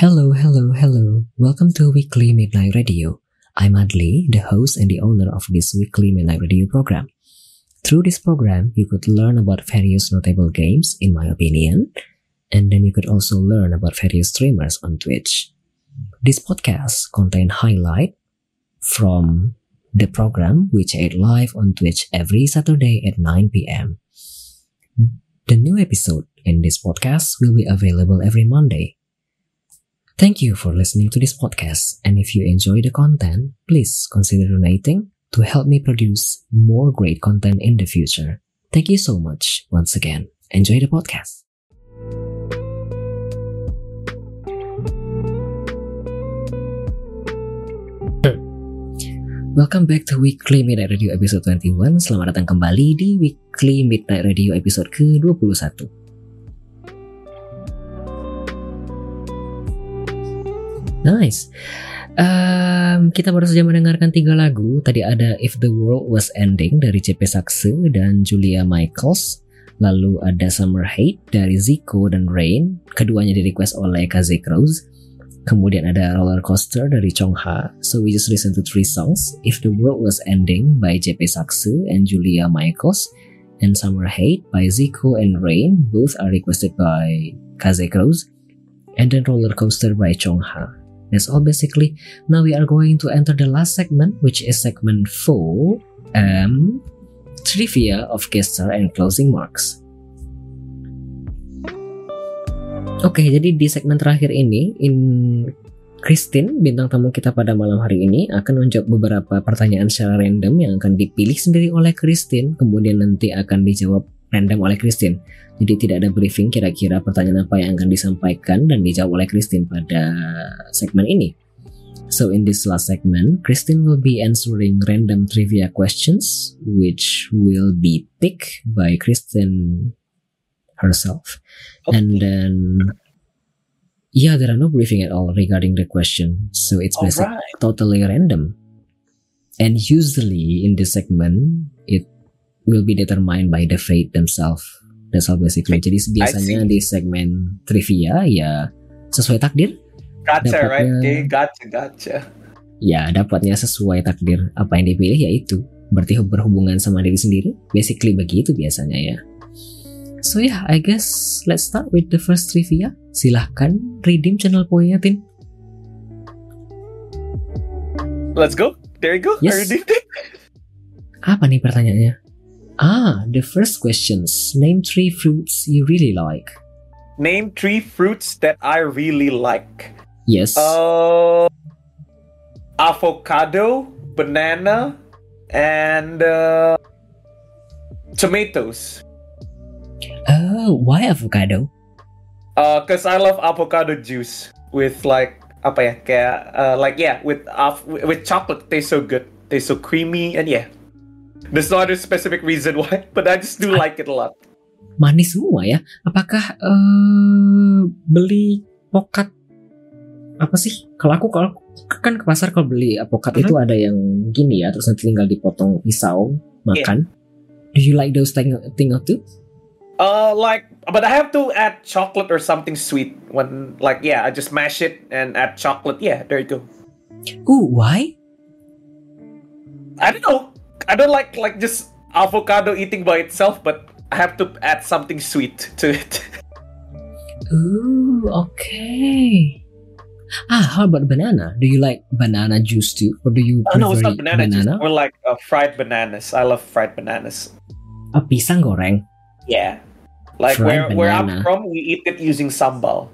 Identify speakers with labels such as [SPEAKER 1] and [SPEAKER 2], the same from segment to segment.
[SPEAKER 1] Hello, hello, hello. Welcome to Weekly Midnight Radio. I'm Adli, the host and the owner of this weekly Midnight Radio program. Through this program, you could learn about various notable games, in my opinion, and then you could also learn about various streamers on Twitch. This podcast contains highlight from the program which aired live on Twitch every Saturday at 9 p.m. The new episode in this podcast will be available every Monday. Thank you for listening to this podcast, and if you enjoy the content, please consider donating to help me produce more great content in the future. Thank you so much once again. Enjoy the podcast. Welcome back to Weekly Midnight Radio episode 21. Selamat datang kembali di Weekly Midnight Radio episode ke-21. Nice. Um, kita baru saja mendengarkan tiga lagu. Tadi ada If the World Was Ending dari CP Sakse dan Julia Michaels. Lalu ada Summer Hate dari Zico dan Rain. Keduanya di request oleh Kaze Rose. Kemudian ada Roller Coaster dari Chong Ha. So we just listen to three songs. If the World Was Ending by JP Sakse and Julia Michaels. And Summer Hate by Zico and Rain. Both are requested by Kaze Rose. And then Roller Coaster by Chong Ha. That's all basically. Now we are going to enter the last segment, which is segment 4, um, trivia of star and closing marks. Oke, jadi di segmen terakhir ini, in Christine, bintang tamu kita pada malam hari ini, akan menjawab beberapa pertanyaan secara random yang akan dipilih sendiri oleh Christine, kemudian nanti akan dijawab random oleh Christine. Jadi tidak ada briefing kira-kira pertanyaan apa yang akan disampaikan dan dijawab oleh Christine pada segmen ini. So in this last segment, Christine will be answering random trivia questions which will be picked by Christine herself.
[SPEAKER 2] Okay.
[SPEAKER 1] And then yeah, there are no briefing at all regarding the question. So it's
[SPEAKER 2] All
[SPEAKER 1] basically
[SPEAKER 2] right.
[SPEAKER 1] totally random. And usually in this segment, will be determined by the fate themselves. That's all basically. Jadi biasanya di segmen trivia ya sesuai takdir.
[SPEAKER 2] Gotcha, right?
[SPEAKER 1] Dapatnya-
[SPEAKER 2] Okay, gotcha, gotcha.
[SPEAKER 1] Ya dapatnya sesuai takdir. Apa yang dipilih ya itu. Berarti berhubungan sama diri sendiri. Basically begitu biasanya ya. So yeah, I guess let's start with the first trivia. Silahkan redeem channel poinnya, Tin.
[SPEAKER 2] Let's go. There you go.
[SPEAKER 1] Yes.
[SPEAKER 2] I redeemed it.
[SPEAKER 1] Apa nih pertanyaannya? Ah, the first questions. Name three fruits you really like.
[SPEAKER 2] Name three fruits that I really like.
[SPEAKER 1] Yes.
[SPEAKER 2] Uh, avocado, banana, and uh, tomatoes.
[SPEAKER 1] oh, why avocado?
[SPEAKER 2] Uh, cause I love avocado juice with like apa ya kayak uh, like yeah with av- with chocolate tastes so good, tastes so creamy and yeah. There's no other specific reason why, but I just do like it a lot.
[SPEAKER 1] Manis semua ya. Apakah eh, beli pokat apa sih? Kalau aku kalau kan ke pasar kalau beli apokat itu ada yang gini ya, terus nanti tinggal dipotong pisau makan. Do you like those thing thing too?
[SPEAKER 2] Uh, like, but I have to add chocolate or something sweet when, like, yeah, I just mash it and add chocolate. Yeah, there you go.
[SPEAKER 1] Ooh, why?
[SPEAKER 2] I don't know. I don't like like just avocado eating by itself, but I have to add something sweet to it.
[SPEAKER 1] Ooh, okay. Ah, how about banana? Do you like banana juice too, or do you
[SPEAKER 2] oh no, it's
[SPEAKER 1] prefer
[SPEAKER 2] not banana, juice.
[SPEAKER 1] banana?
[SPEAKER 2] More like uh, fried bananas. I love fried bananas.
[SPEAKER 1] A pisang goreng.
[SPEAKER 2] Yeah, like
[SPEAKER 1] Fried
[SPEAKER 2] where where. I'm from, we eat it using sambal.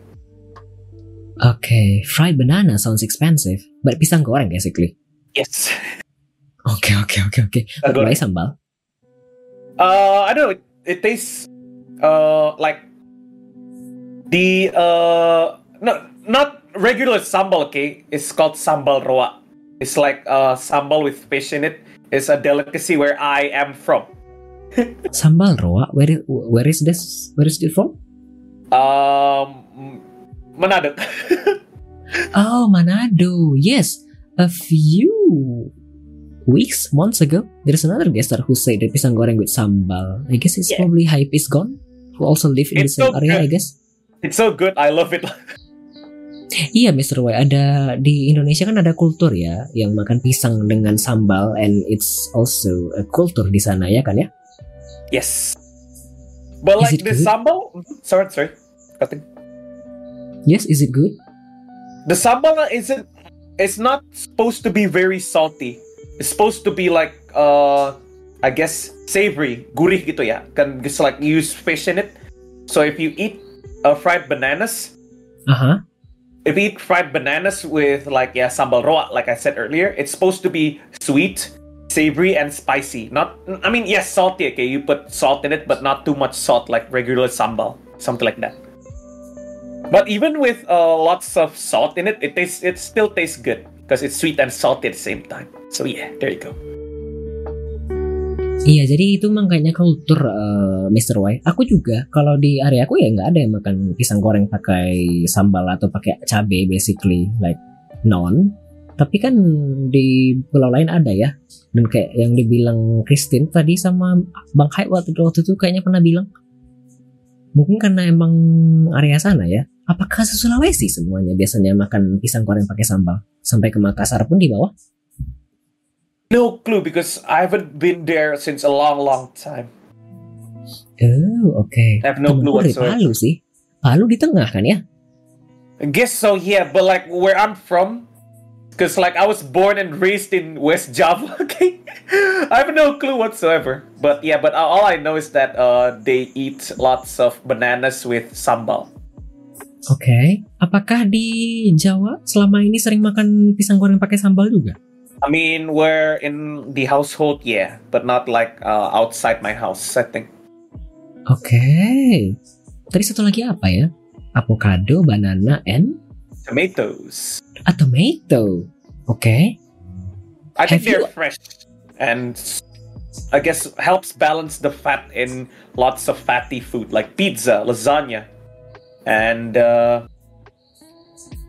[SPEAKER 1] Okay, fried banana sounds expensive, but pisang goreng basically.
[SPEAKER 2] Yes.
[SPEAKER 1] Oke, okay, okay, okay.
[SPEAKER 2] Pisang
[SPEAKER 1] Pakai sambal.
[SPEAKER 2] Uh, I don't know. It, it tastes uh like the uh no not regular sambal. Okay, it's called sambal roa. It's like uh sambal with fish in it. It's a delicacy where I am from.
[SPEAKER 1] Sambal roa. Where is, where is this? Where is it from?
[SPEAKER 2] Um, Manado.
[SPEAKER 1] Oh, Manado. Yes, a few weeks, months ago, there's another guest star who said that pisang goreng with sambal. I guess it's
[SPEAKER 2] Yeah.
[SPEAKER 1] probably Hype is gone, who also live in
[SPEAKER 2] It's
[SPEAKER 1] the same
[SPEAKER 2] so
[SPEAKER 1] area, I
[SPEAKER 2] good.
[SPEAKER 1] guess.
[SPEAKER 2] it's so good. I love it.
[SPEAKER 1] Iya, Mr. Y, ada di Indonesia kan ada kultur ya yang makan pisang dengan sambal and it's also a culture di sana ya kan ya?
[SPEAKER 2] Yes. But
[SPEAKER 1] Is
[SPEAKER 2] like the
[SPEAKER 1] good?
[SPEAKER 2] sambal, sorry, sorry, cutting.
[SPEAKER 1] Yes, is it good?
[SPEAKER 2] The sambal isn't. It's not supposed to be very salty. It's supposed to be like, uh, I guess savory, gurih gitu ya. Can just like use fish in it. So if you eat uh, fried bananas,
[SPEAKER 1] Aha.
[SPEAKER 2] if you eat fried bananas with like yeah sambal roa, like I said earlier, it's supposed to be sweet, savory, and spicy. Not, I mean, yes, salty. Okay, you put salt in it, but not too much salt like regular sambal, something like that. But even with uh, lots of salt in it, it tastes it still tastes good because it's sweet and salty at the same time. So yeah, there you go.
[SPEAKER 1] Iya, jadi itu makanya kultur eh, Mr. Y. Aku juga kalau di area aku ya nggak ada yang makan pisang goreng pakai sambal atau pakai cabe basically like non. Tapi kan di pulau lain ada ya. Dan kayak yang dibilang Christine tadi sama Bang Hai waktu, waktu itu kayaknya pernah bilang mungkin karena emang area sana ya. Apakah Sulawesi semuanya biasanya makan pisang goreng pakai sambal? Sampai ke Makassar pun di bawah?
[SPEAKER 2] No clue because I haven't been there since a long, long time.
[SPEAKER 1] Oh, oke.
[SPEAKER 2] I have no clue
[SPEAKER 1] Temenku dari
[SPEAKER 2] whatsoever.
[SPEAKER 1] Palu sih. Palu di tengah kan ya?
[SPEAKER 2] I guess so, yeah. But like where I'm from, because like I was born and raised in West Java. Okay, I have no clue whatsoever. But yeah, but all I know is that uh they eat lots of bananas with sambal.
[SPEAKER 1] Oke. Apakah di Jawa selama ini sering makan pisang goreng pakai sambal juga?
[SPEAKER 2] I mean, we're in the household, yeah, but not like uh, outside my house. I think.
[SPEAKER 1] Oke. Tadi satu lagi apa ya? Avocado, banana, and
[SPEAKER 2] Tomatoes.
[SPEAKER 1] a tomato. Oke.
[SPEAKER 2] I think
[SPEAKER 1] Have
[SPEAKER 2] they're
[SPEAKER 1] you-
[SPEAKER 2] fresh and I guess helps balance the fat in lots of fatty food like pizza, lasagna, and uh,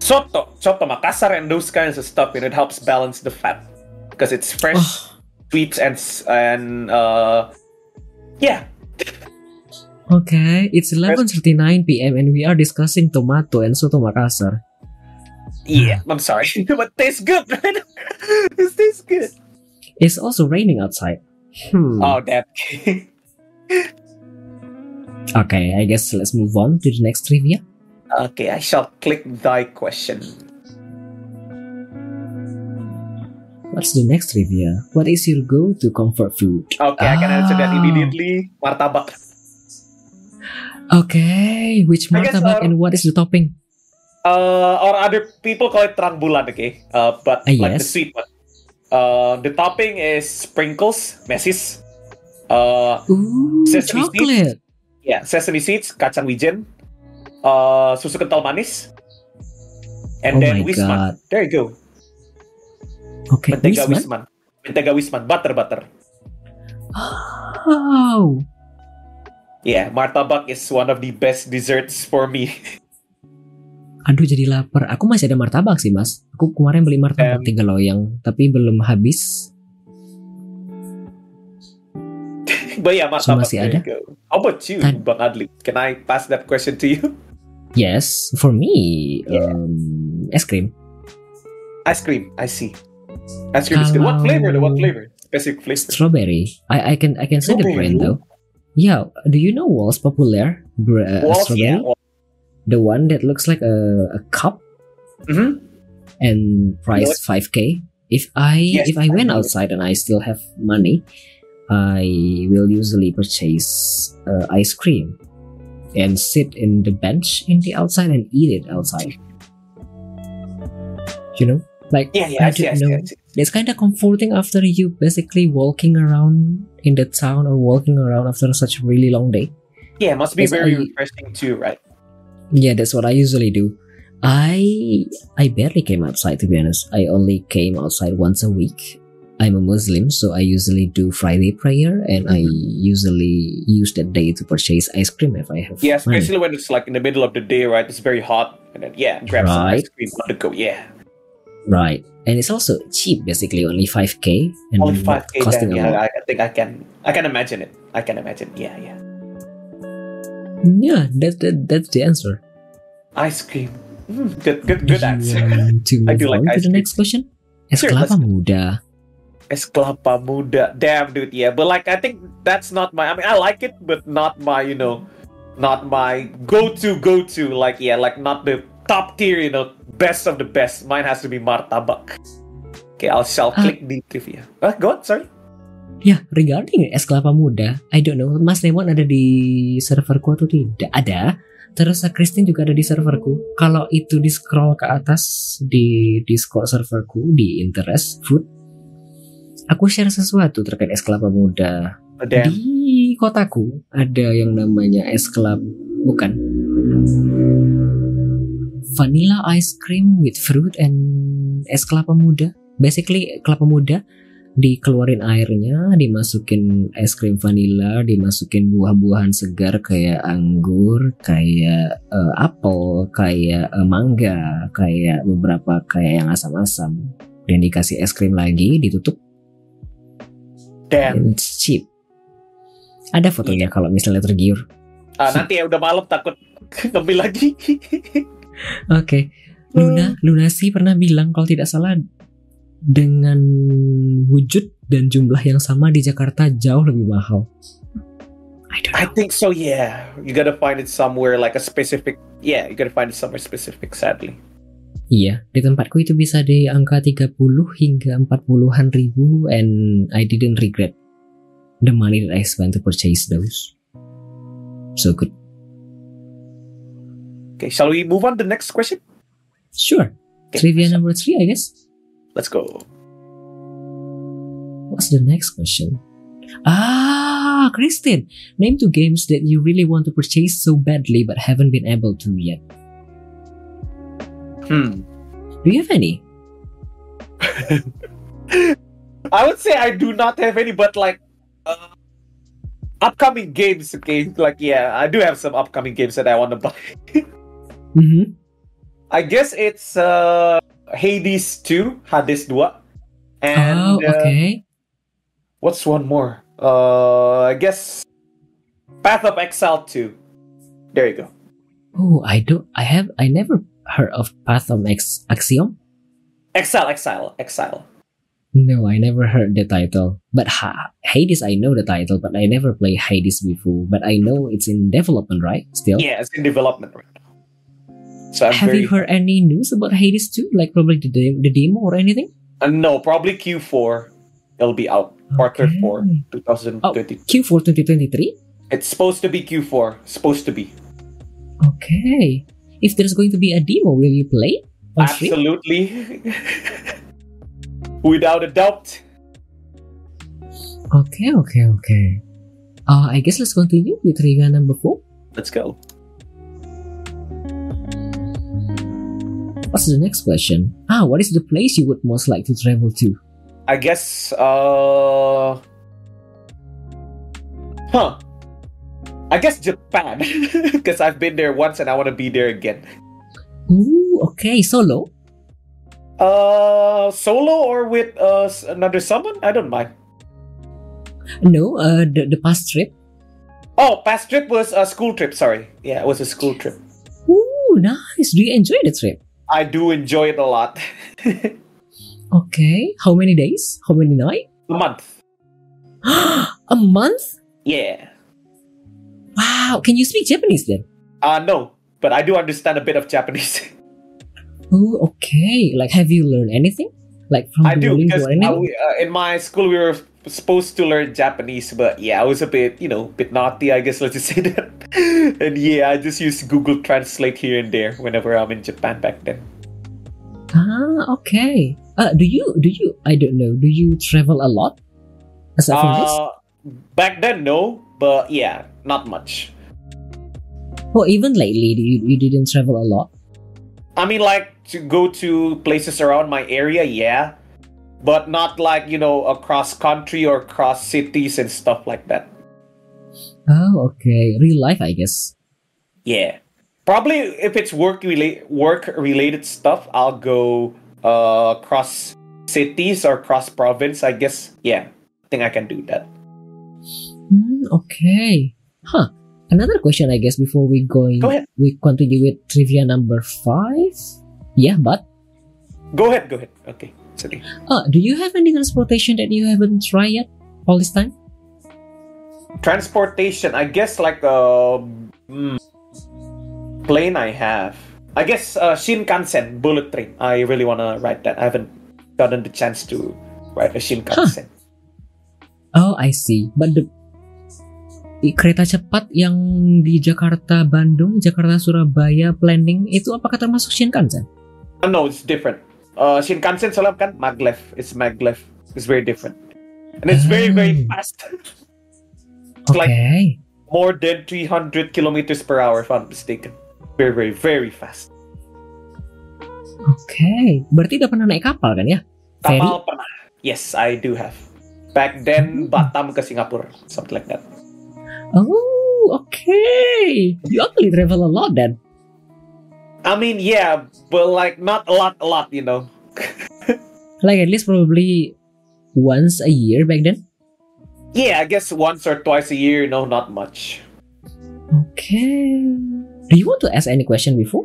[SPEAKER 2] soto, soto Makassar, and those kinds of stuff. And it helps balance the fat because it's fresh, sweet, and and uh, yeah.
[SPEAKER 1] Okay, It's 11:39 p.m. and we are discussing tomato and soto Makassar.
[SPEAKER 2] Yeah, I'm sorry, but tastes good, man. it tastes good.
[SPEAKER 1] It's also raining outside. Hmm.
[SPEAKER 2] Oh, that.
[SPEAKER 1] Okay, I guess let's move on to the next trivia.
[SPEAKER 2] Okay, I shall click thy question.
[SPEAKER 1] What's the next trivia? What is your go-to comfort food?
[SPEAKER 2] Okay, I can answer that
[SPEAKER 1] Ah.
[SPEAKER 2] immediately. Martabak.
[SPEAKER 1] Okay, which martabak
[SPEAKER 2] uh,
[SPEAKER 1] and what is the topping?
[SPEAKER 2] Uh, or other people call it terang bulan, okay? Uh, but
[SPEAKER 1] Ah,
[SPEAKER 2] like the
[SPEAKER 1] yes.
[SPEAKER 2] sweet one. Uh, the topping is sprinkles, mesis. Uh,
[SPEAKER 1] Ooh,
[SPEAKER 2] Sesame seeds.
[SPEAKER 1] chocolate.
[SPEAKER 2] yeah, sesame seeds, kacang wijen. Uh, susu kental manis. And
[SPEAKER 1] Oh
[SPEAKER 2] then wisman.
[SPEAKER 1] God.
[SPEAKER 2] There you go.
[SPEAKER 1] Okay,
[SPEAKER 2] Mentega
[SPEAKER 1] Wisman?
[SPEAKER 2] wisman. Mentega wisman. Butter, butter.
[SPEAKER 1] Oh,
[SPEAKER 2] Yeah, martabak is one of the best desserts for me.
[SPEAKER 1] aduh jadi lapar. Aku masih ada martabak sih mas. Aku kemarin beli martabak
[SPEAKER 2] Em.
[SPEAKER 1] tiga loyang, tapi belum habis.
[SPEAKER 2] but yeah, martabak.
[SPEAKER 1] masih ada?
[SPEAKER 2] How about you,
[SPEAKER 1] Tad-
[SPEAKER 2] Bang Adli? Can I pass that question to you?
[SPEAKER 1] Yes, for me,
[SPEAKER 2] Yeah.
[SPEAKER 1] um, es krim.
[SPEAKER 2] Ice cream. I see. Ice cream is good. What flavor? though? What flavor? Specific flavor.
[SPEAKER 1] Strawberry. I I can I can say the brand though. Yeah, do you know Walls Popular br- uh,
[SPEAKER 2] Walls,
[SPEAKER 1] strawberry?
[SPEAKER 2] yeah.
[SPEAKER 1] The one that looks like a, a cup
[SPEAKER 2] Mhm.
[SPEAKER 1] and price 5k. If I
[SPEAKER 2] Yes,
[SPEAKER 1] if I
[SPEAKER 2] I
[SPEAKER 1] went
[SPEAKER 2] know
[SPEAKER 1] outside and I still have money, I will usually purchase uh, ice cream and sit in the bench in the outside and eat it outside. You know, like
[SPEAKER 2] Yeah, yeah, I,
[SPEAKER 1] I
[SPEAKER 2] see,
[SPEAKER 1] don't
[SPEAKER 2] see,
[SPEAKER 1] know.
[SPEAKER 2] I see.
[SPEAKER 1] it's kind of comforting after you basically walking around in the town or walking around after such a really long day.
[SPEAKER 2] Yeah, it must be
[SPEAKER 1] Yes,
[SPEAKER 2] very
[SPEAKER 1] I-
[SPEAKER 2] refreshing too, right?
[SPEAKER 1] Yeah, that's what I usually do. I I barely came outside to be honest. I only came outside once a week. I'm a Muslim, so I usually do Friday prayer and I usually use that day to purchase ice cream if I have
[SPEAKER 2] Yeah,
[SPEAKER 1] money.
[SPEAKER 2] especially when it's like in the middle of the day, right? It's very hot, and then yeah, grab some ice cream on the go. Yeah,
[SPEAKER 1] Right. And it's also cheap basically, only 5k and
[SPEAKER 2] only five k.
[SPEAKER 1] costing
[SPEAKER 2] Then
[SPEAKER 1] a lot.
[SPEAKER 2] yeah, I, think I can, I can imagine it. I can imagine. Yeah, yeah.
[SPEAKER 1] Yeah, that, that that's the answer.
[SPEAKER 2] Ice cream. Hmm, good, good, good
[SPEAKER 1] Do
[SPEAKER 2] answer.
[SPEAKER 1] you want to
[SPEAKER 2] I do like
[SPEAKER 1] on to
[SPEAKER 2] ice
[SPEAKER 1] the
[SPEAKER 2] cream.
[SPEAKER 1] next question? Es
[SPEAKER 2] Sure,
[SPEAKER 1] kelapa muda.
[SPEAKER 2] Es kelapa muda. Damn, dude. Yeah, but like I think that's not my. I mean, I like it, but not my. You know, not my go-to, go-to. Like yeah, like not the top tier. You know, best of the best. Mine has to be martabak. Okay, I'll shall
[SPEAKER 1] Ah.
[SPEAKER 2] click the trivia. Uh, go on. Sorry.
[SPEAKER 1] Ya, regarding es kelapa muda, I don't know, Mas Lemon ada di serverku atau tidak? Ada. Terus Christine juga ada di serverku. Kalau itu di scroll ke atas di Discord serverku di interest food, aku share sesuatu terkait es kelapa muda.
[SPEAKER 2] Damn.
[SPEAKER 1] Di kotaku ada yang namanya es kelapa bukan vanilla ice cream with fruit and es kelapa muda. Basically kelapa muda dikeluarin airnya, dimasukin es krim vanilla, dimasukin buah-buahan segar kayak anggur, kayak eh, apel, kayak eh, mangga, kayak beberapa kayak yang asam-asam. Dan dikasih es krim lagi, ditutup
[SPEAKER 2] Damn.
[SPEAKER 1] it's cheap. Ada fotonya kalau misalnya tergiur.
[SPEAKER 2] Ah, nanti ya udah malam takut ngambil lagi.
[SPEAKER 1] Oke. Luna, Luna sih pernah bilang kalau tidak salah dengan wujud dan jumlah yang sama di Jakarta jauh lebih mahal. I don't
[SPEAKER 2] I
[SPEAKER 1] know.
[SPEAKER 2] think so. Yeah, you gotta find it somewhere like a specific. Yeah, you gotta find it somewhere specific. Sadly.
[SPEAKER 1] Iya, di tempatku itu bisa di angka 30 hingga 40-an ribu and I didn't regret the money that I spent to purchase those. So good.
[SPEAKER 2] Okay, shall we move on to the next question?
[SPEAKER 1] Sure.
[SPEAKER 2] Okay,
[SPEAKER 1] Trivia
[SPEAKER 2] so-
[SPEAKER 1] number three, I guess.
[SPEAKER 2] Let's go.
[SPEAKER 1] What's the next question? Ah, Christine, name two games that you really want to purchase so badly but haven't been able to yet.
[SPEAKER 2] Hmm.
[SPEAKER 1] Do you have any?
[SPEAKER 2] I would say I do not have any, but like uh, upcoming games. Okay, like yeah, I do have some upcoming games that I want to buy.
[SPEAKER 1] Mm-hmm.
[SPEAKER 2] I guess it's uh Hades 2, Hades 2. And
[SPEAKER 1] oh,
[SPEAKER 2] uh,
[SPEAKER 1] okay.
[SPEAKER 2] what's one more? Uh I guess Path of Exile 2. There you go.
[SPEAKER 1] Oh, I don't. I have. I never heard of Path of Ex- Axiom.
[SPEAKER 2] Exile, Exile, Exile.
[SPEAKER 1] No, I never heard the title. But ha- Hades, I know the title, but I never played Hades before. But I know it's in development, right? Still.
[SPEAKER 2] Yeah, it's in development right now. So I'm
[SPEAKER 1] have
[SPEAKER 2] very
[SPEAKER 1] you heard any news about Hades 2? Like probably the, de- the demo or anything?
[SPEAKER 2] uh, no, probably Q4 it'll be out. Quarter
[SPEAKER 1] Okay.
[SPEAKER 2] 4, 2020.
[SPEAKER 1] Q4 2023.
[SPEAKER 2] It's supposed to be Q4. Supposed to be.
[SPEAKER 1] Okay. If there's going to be a demo, will you play?
[SPEAKER 2] Absolutely. Without a doubt.
[SPEAKER 1] Okay, okay, okay. Uh, I guess let's continue with trivia number four.
[SPEAKER 2] Let's go.
[SPEAKER 1] What's the next question? Ah, what is the place you would most like to travel to?
[SPEAKER 2] I guess uh Huh. I guess Japan because I've been there once and I want to be there again.
[SPEAKER 1] Ooh, okay, solo.
[SPEAKER 2] Uh solo or with uh another someone? I don't mind.
[SPEAKER 1] No, uh, the, the past trip.
[SPEAKER 2] Oh, past trip was a school trip, sorry. Yeah, it was a school trip.
[SPEAKER 1] Ooh, nice. Do you enjoy the trip?
[SPEAKER 2] I do enjoy it a lot.
[SPEAKER 1] Okay, how many days? How many nights?
[SPEAKER 2] a month.
[SPEAKER 1] a month?
[SPEAKER 2] Yeah.
[SPEAKER 1] Wow, can you speak Japanese then?
[SPEAKER 2] Uh no, but I do understand a bit of Japanese.
[SPEAKER 1] Oh, okay. Like, have you learned anything? Like from
[SPEAKER 2] I do because uh, we, uh, in my school we were supposed to learn Japanese, but yeah, I was a bit, you know, bit naughty, I guess. Let's just say that. and yeah, I just use Google Translate here and there whenever I'm in Japan back then.
[SPEAKER 1] Ah, okay. Uh, do you do you I don't know. Do you travel a lot? Aside from this?
[SPEAKER 2] Uh, back then, no, but yeah, not much.
[SPEAKER 1] Or even lately, you, you didn't travel a lot?
[SPEAKER 2] I mean, like to go to places around my area, yeah, but not like you know across country or across cities and stuff like that.
[SPEAKER 1] Oh, okay. Real life, I guess.
[SPEAKER 2] Yeah. Probably if it's work relate work related stuff, I'll go uh cross cities or cross province, I guess. Yeah. I think I can do that.
[SPEAKER 1] Hmm, okay. Huh. Another question, I guess, before we going,
[SPEAKER 2] Go ahead.
[SPEAKER 1] we continue with trivia number five. Yeah, but
[SPEAKER 2] Go ahead, go ahead. Okay. Sorry.
[SPEAKER 1] uh, do you have any transportation that you haven't tried yet all this time?
[SPEAKER 2] Transportation, I guess like a mm, plane I have. I guess uh, Shinkansen bullet train. I really wanna ride that. I haven't gotten the chance to ride a Shinkansen.
[SPEAKER 1] Oh, I see. But the kereta cepat yang di Jakarta Bandung, Jakarta Surabaya planning itu apakah termasuk Shinkansen?
[SPEAKER 2] Uh, no, it's different. Uh, Shinkansen soalnya kan maglev. It's maglev. It's very different, and it's very very
[SPEAKER 1] Ah.
[SPEAKER 2] fast. It's like
[SPEAKER 1] Okay.
[SPEAKER 2] more than 300 kilometers per hour, if I'm mistaken. Very very very fast.
[SPEAKER 1] Oke. Berarti udah pernah naik kapal kan ya? Ferry?
[SPEAKER 2] Kapal pernah. Yes, I do have. Back then, Batam ke Singapura, something like that.
[SPEAKER 1] Oh, okay. You actually travel a lot then.
[SPEAKER 2] I mean, yeah, but like not a lot, a lot, you know.
[SPEAKER 1] Like at least probably once a year back then.
[SPEAKER 2] Yeah, I guess once or twice a year, no, not much.
[SPEAKER 1] Okay. Do you want to ask any question before?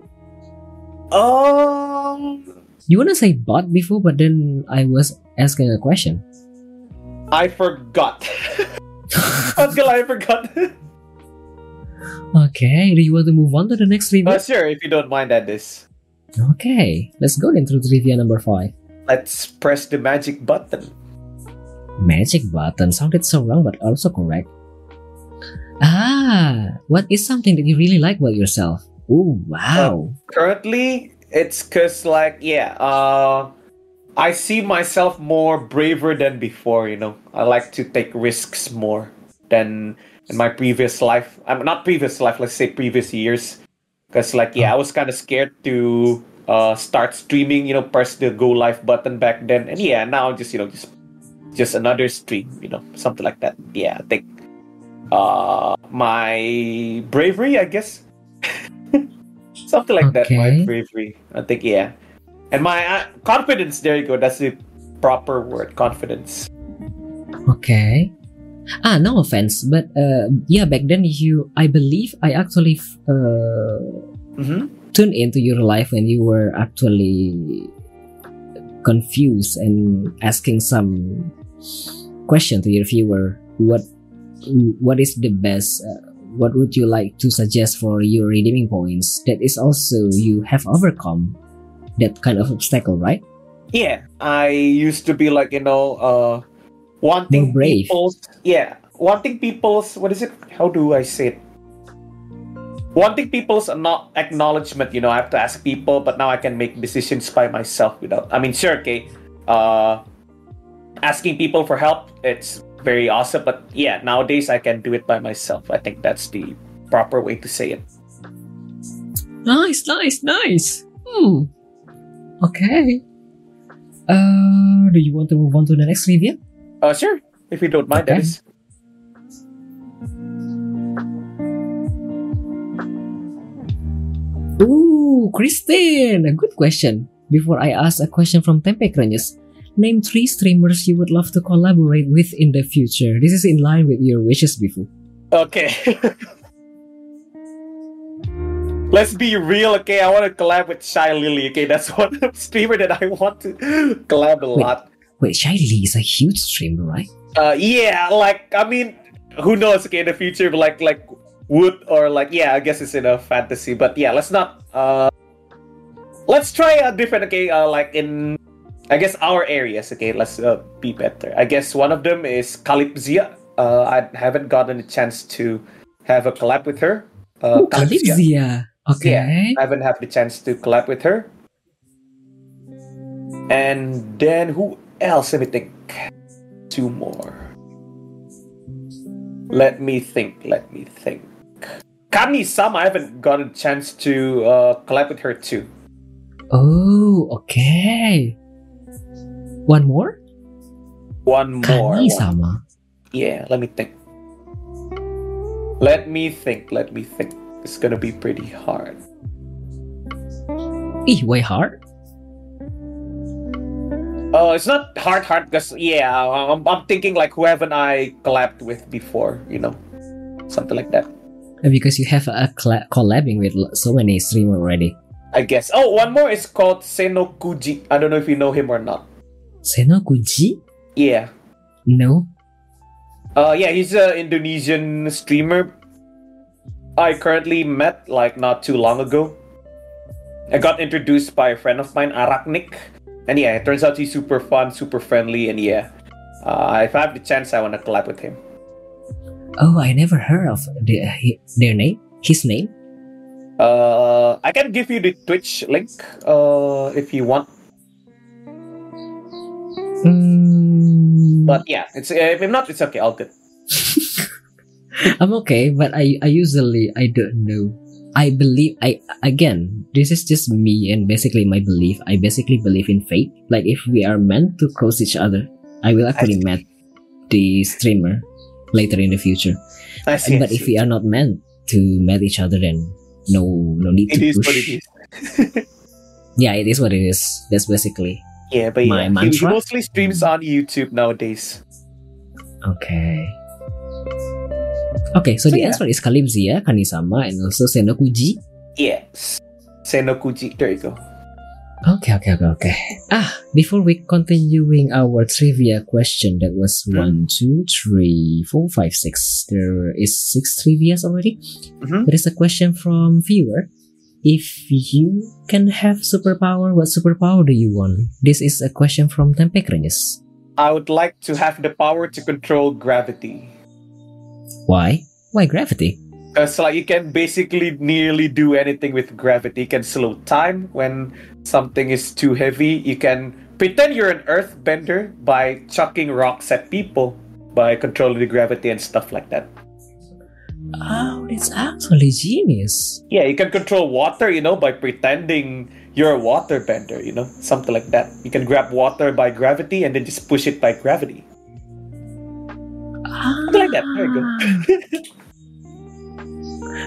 [SPEAKER 2] Um,
[SPEAKER 1] You wanna say but before, but then I was asking a question.
[SPEAKER 2] I forgot. Until I forgot.
[SPEAKER 1] Okay. Do you want to move on to the next
[SPEAKER 2] uh,
[SPEAKER 1] trivia?
[SPEAKER 2] sure, if you don't mind at this.
[SPEAKER 1] Okay. Let's go then through trivia number five.
[SPEAKER 2] Let's press the magic button.
[SPEAKER 1] Magic button sounded so wrong, but also correct. Ah, what is something that you really like about yourself? Oh, wow.
[SPEAKER 2] Currently, it's cause like yeah, uh, I see myself more braver than before. You know, I like to take risks more than in my previous life. I'm not previous life. Let's say previous years, because like yeah, I was kind of scared to uh start streaming. You know, press the go live button back then, and yeah, now just you know just just another stream. You know, something like that. Yeah, I think uh my bravery, I guess. Something like that, my bravery. I think, yeah. And my uh, confidence, there you go. That's the proper word, confidence.
[SPEAKER 1] Okay. Ah, no offense, but uh, yeah, back then you, I believe, I actually uh,
[SPEAKER 2] hmm
[SPEAKER 1] tuned into your life when you were actually confused and asking some question to your viewer. What, what is the best? Uh, what would you like to suggest for your redeeming points? That is also you have overcome that kind of obstacle, right?
[SPEAKER 2] Yeah, I used to be like, you know, uh, wanting
[SPEAKER 1] More brave.
[SPEAKER 2] people's, yeah, wanting people's, what is it? How do I say it? Wanting people's not acknowledgement, you know, I have to ask people, but now I can make decisions by myself without, I mean, sure, okay, uh, asking people for help, it's very awesome, but yeah, nowadays I can do it by myself. I think that's the proper way to say it.
[SPEAKER 1] Nice, nice, nice. Hmm. Okay. Uh, do you want to move on to the next trivia?
[SPEAKER 2] Uh, sure, if you don't mind,
[SPEAKER 1] Okay.
[SPEAKER 2] that is.
[SPEAKER 1] Ooh, Christine, a good question. Before I ask a question from Tempe Krenyes, name three streamers you would love to collaborate with in the future. This is in line with your wishes before.
[SPEAKER 2] Okay. Let's be real, okay? I want to collab with Shylily, okay? That's one streamer that I want to collab a
[SPEAKER 1] Wait.
[SPEAKER 2] lot.
[SPEAKER 1] Wait, Shai Lee is a huge streamer, right?
[SPEAKER 2] Uh, yeah, like I mean, who knows? Okay, in the future, but like like Wood or like yeah, I guess it's in a fantasy, but yeah, let's not. Uh, let's try a different. Okay, uh, like in I guess our areas. Okay, let's uh, be better. I guess one of them is Calypsia. Uh, I haven't gotten a chance to have a collab with her. Uh,
[SPEAKER 1] Ooh, Calypsia. Okay.
[SPEAKER 2] I haven't had the chance to collab with her. And then who else? Let me think. Two more. Let me think. Let me think. Kami Sama, I haven't got a chance to uh, collab with her too.
[SPEAKER 1] Oh, okay. One more?
[SPEAKER 2] One more. One-
[SPEAKER 1] sama.
[SPEAKER 2] Yeah, let me think. Let me think. Let me think. It's gonna be pretty hard.
[SPEAKER 1] Ih, why hard?
[SPEAKER 2] Oh, it's not hard, hard because yeah, I'm, I'm thinking like who haven't I collabed with before, you know, something like that.
[SPEAKER 1] Uh, Because you have a cla- collabing with so many streamers already.
[SPEAKER 2] I guess. Oh, one more is called Senokuji. I don't know if you know him or not.
[SPEAKER 1] Senokuji?
[SPEAKER 2] Yeah.
[SPEAKER 1] No.
[SPEAKER 2] Uh, yeah, he's an Indonesian streamer. I currently met like not too long ago. I got introduced by a friend of mine, Araknik, and yeah, it turns out he's super fun, super friendly, and yeah, uh, if I have the chance, I want to collab with him.
[SPEAKER 1] Oh, I never heard of the, he- their name. His name.
[SPEAKER 2] Uh, I can give you the Twitch link uh, if you want,
[SPEAKER 1] Mm,
[SPEAKER 2] but yeah, it's uh, if not, it's okay. All good.
[SPEAKER 1] I'm okay, but I I usually I don't know. I believe I again. This is just me and basically my belief. I basically believe in fate. Like if we are meant to cross each other, I will actually
[SPEAKER 2] see.
[SPEAKER 1] meet the streamer later in the future.
[SPEAKER 2] I see. I
[SPEAKER 1] but if we are not meant to meet each other, then no no need
[SPEAKER 2] it
[SPEAKER 1] to
[SPEAKER 2] is
[SPEAKER 1] push.
[SPEAKER 2] what it is.
[SPEAKER 1] Yeah, it is what it is. That's basically
[SPEAKER 2] Yeah, but
[SPEAKER 1] My
[SPEAKER 2] yeah, he, he mostly streams on YouTube nowadays.
[SPEAKER 1] okay. Okay, so,
[SPEAKER 2] So
[SPEAKER 1] the
[SPEAKER 2] yeah.
[SPEAKER 1] answer is Kalimzia, Kanisama, and also Senokuji.
[SPEAKER 2] Yes. Senokuji. There you go.
[SPEAKER 1] Okay, okay, okay, okay. Ah, before we continuing our trivia question, that was
[SPEAKER 2] Hmm.
[SPEAKER 1] one, two, three, four, five, six. There is six trivias already.
[SPEAKER 2] Mhm.
[SPEAKER 1] There is a question from viewer. If you can have superpower, what superpower do you want? This is a question from Tempe Krenyes.
[SPEAKER 2] I would like to have the power to control gravity.
[SPEAKER 1] Why? Why gravity?
[SPEAKER 2] Uh, because like you can basically nearly do anything with gravity. You can slow time when something is too heavy. You can pretend you're an earthbender by chucking rocks at people by controlling the gravity and stuff like that.
[SPEAKER 1] Oh, it's actually genius.
[SPEAKER 2] Yeah, you can control water, you know, by pretending you're a waterbender, you know, something like that. You can grab water by gravity and then just push it by gravity. Something like that. There you go.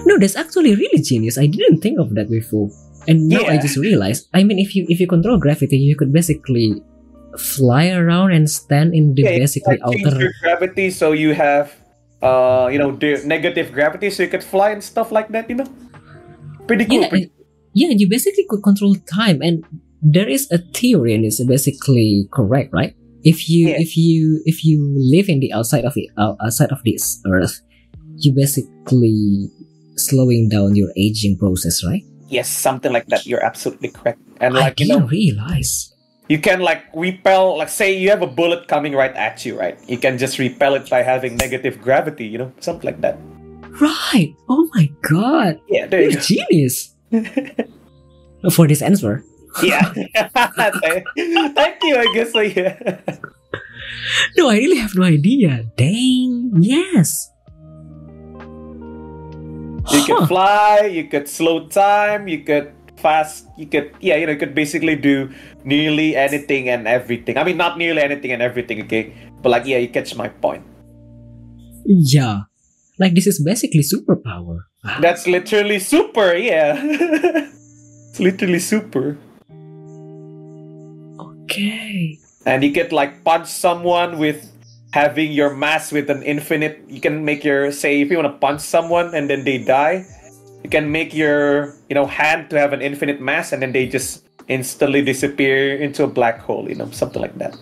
[SPEAKER 1] No, that's actually really genius. I didn't think of that before. And now I just realized. I mean, if you if you control gravity, you could basically fly around and stand in the
[SPEAKER 2] Yeah,
[SPEAKER 1] basically
[SPEAKER 2] change
[SPEAKER 1] outer.
[SPEAKER 2] your gravity so you have uh you know the negative gravity so you could fly and stuff like that you know pretty cool
[SPEAKER 1] Yeah,
[SPEAKER 2] pretty-
[SPEAKER 1] and, yeah, you basically could control time, and there is a theory, and it's basically correct, right? If you
[SPEAKER 2] Yeah.
[SPEAKER 1] if you if you live in the outside of it uh, outside of this earth, you basically slowing down your aging process, right?
[SPEAKER 2] yes something like that you're absolutely correct and like you know
[SPEAKER 1] realize.
[SPEAKER 2] you can like repel like say you have a bullet coming right at you right you can just repel it by having negative gravity you know something like that
[SPEAKER 1] Right. Oh my god.
[SPEAKER 2] yeah there you
[SPEAKER 1] You're
[SPEAKER 2] go
[SPEAKER 1] genius. For this answer.
[SPEAKER 2] Yeah thank you i guess so yeah
[SPEAKER 1] No, I really have no idea. Dang. Yes.
[SPEAKER 2] You could fly, you could slow time, you could fast, you could yeah, you know, you could basically do nearly anything and everything. I mean not nearly anything and everything, okay? But like yeah, you catch my point.
[SPEAKER 1] Yeah. Like this is basically superpower.
[SPEAKER 2] That's literally super, yeah. it's literally super.
[SPEAKER 1] Okay.
[SPEAKER 2] And you could like punch someone with having your mass with an infinite you can make your say if you want to punch someone and then they die, you can make your you know hand to have an infinite mass and then they just instantly disappear into a black hole, you know, something like that.